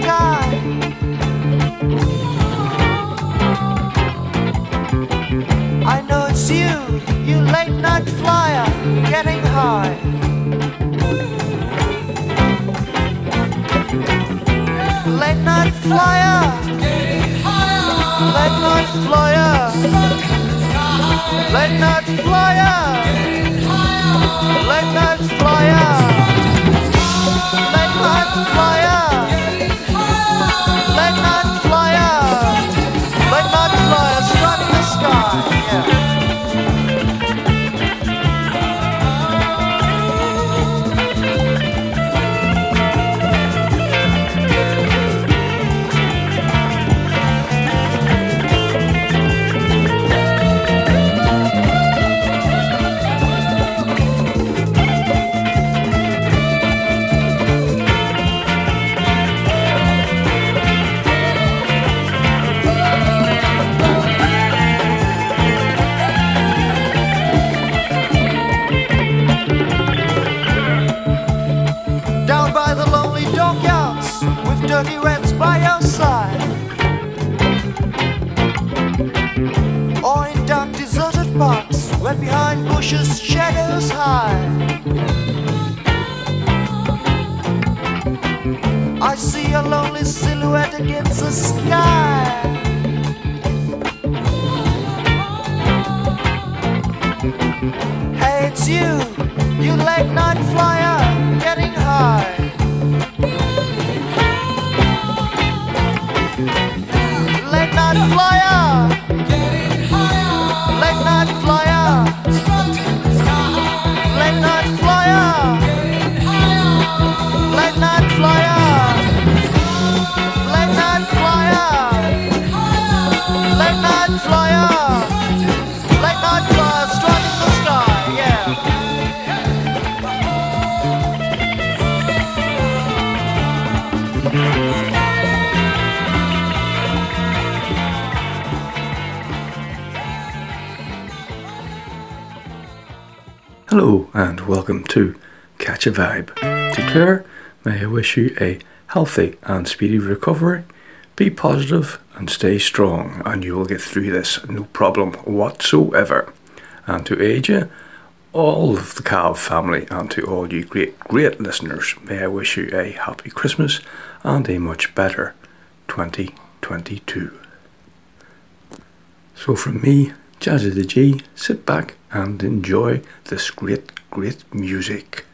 against the sky. I know it's you, you and welcome to Catch a Vibe. To Claire, may I wish you a healthy and speedy recovery. Be positive and stay strong, and you will get through this no problem whatsoever. And to Aja, all of the KAV family, and to all you great, great listeners, may I wish you a happy Christmas and a much better 2022. So from me, Jazzy the G, sit back and enjoy this great, great music.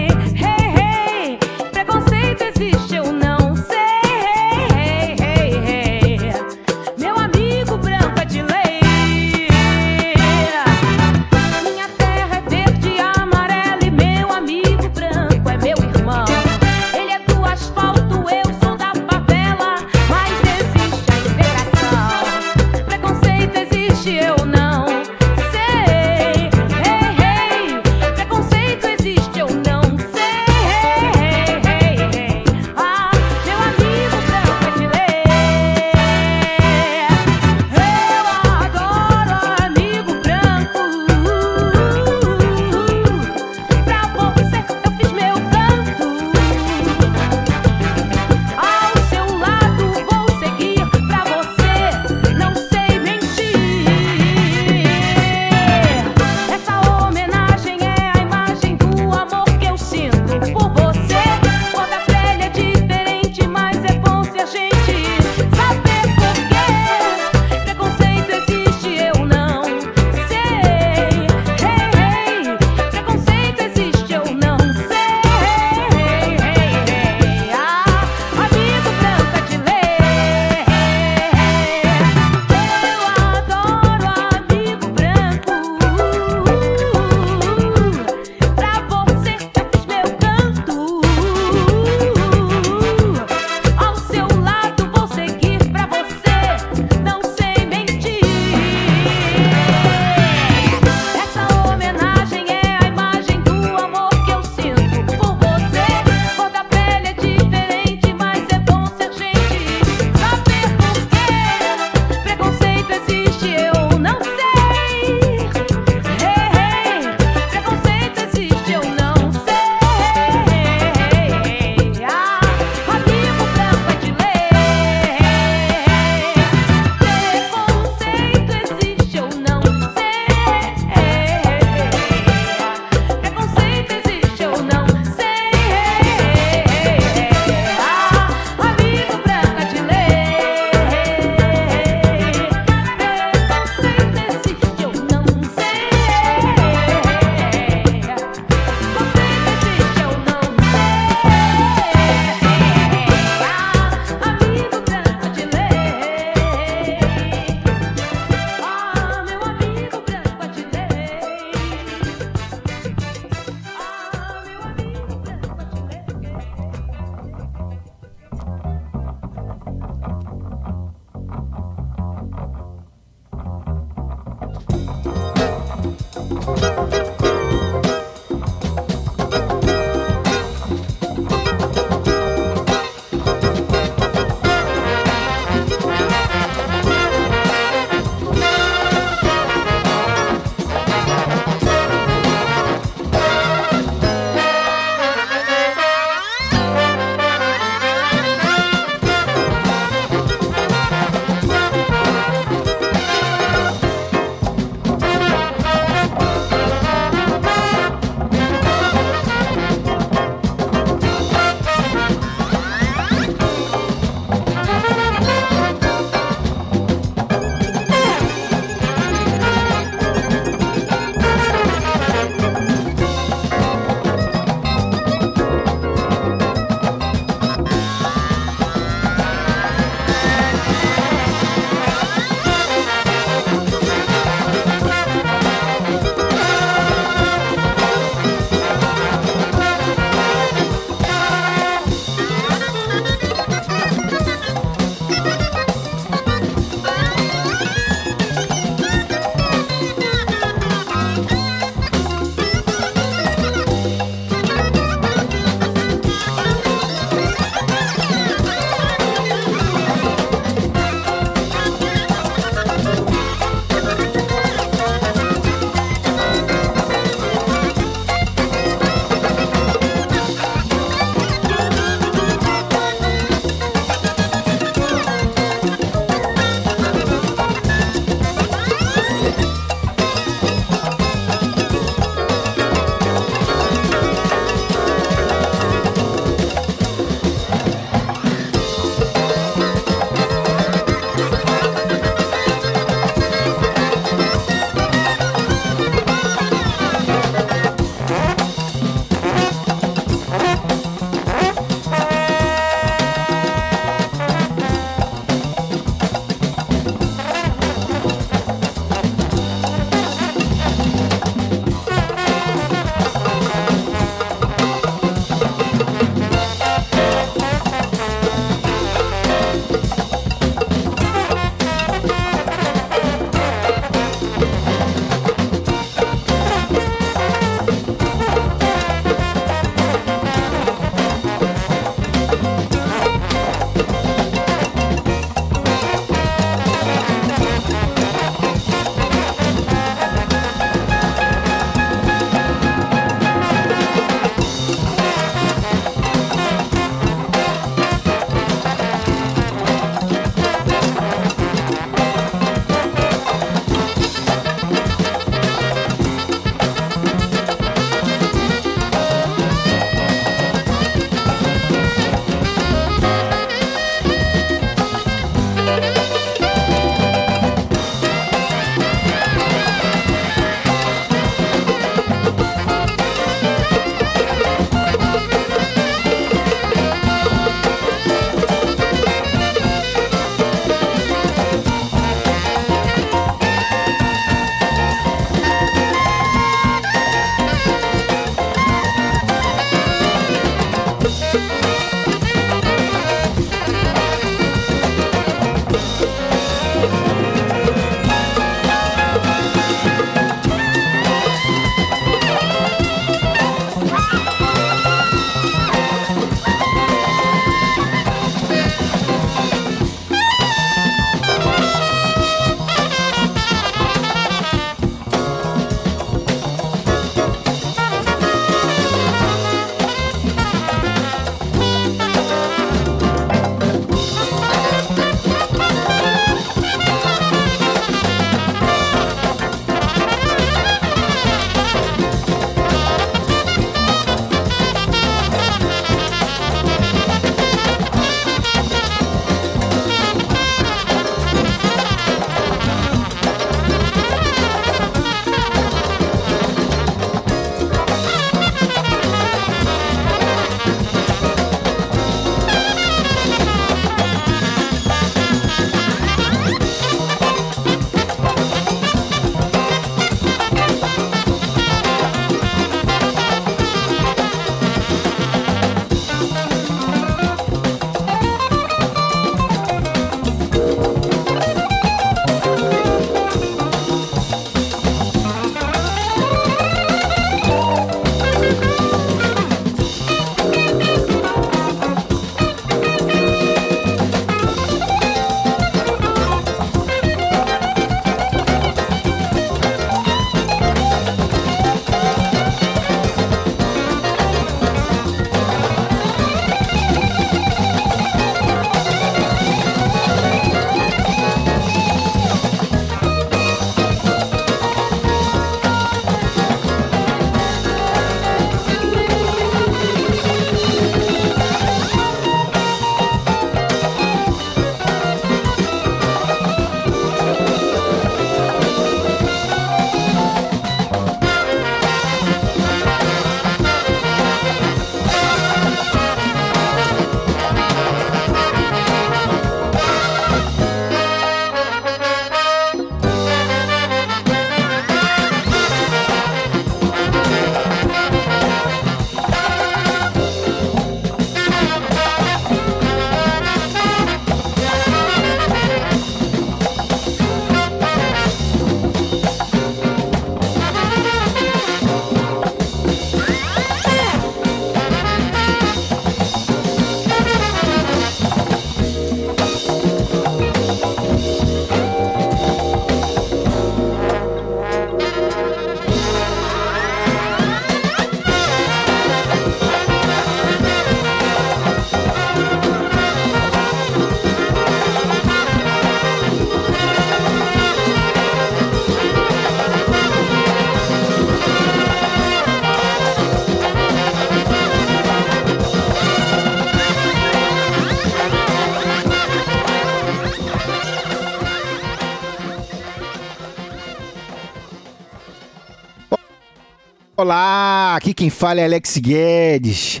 Olá, aqui quem fala é Alex Guedes.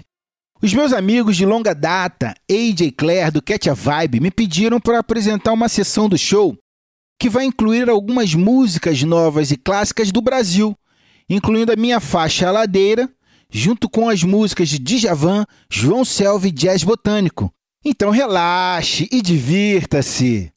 Os meus amigos de longa data, AJ Claire do Catch a Vibe, me pediram para apresentar uma sessão do show que vai incluir algumas músicas novas e clássicas do Brasil, incluindo a minha faixa Ladeira, junto com as músicas de Djavan, João Selva e Jazz Botânico. Então relaxe e divirta-se!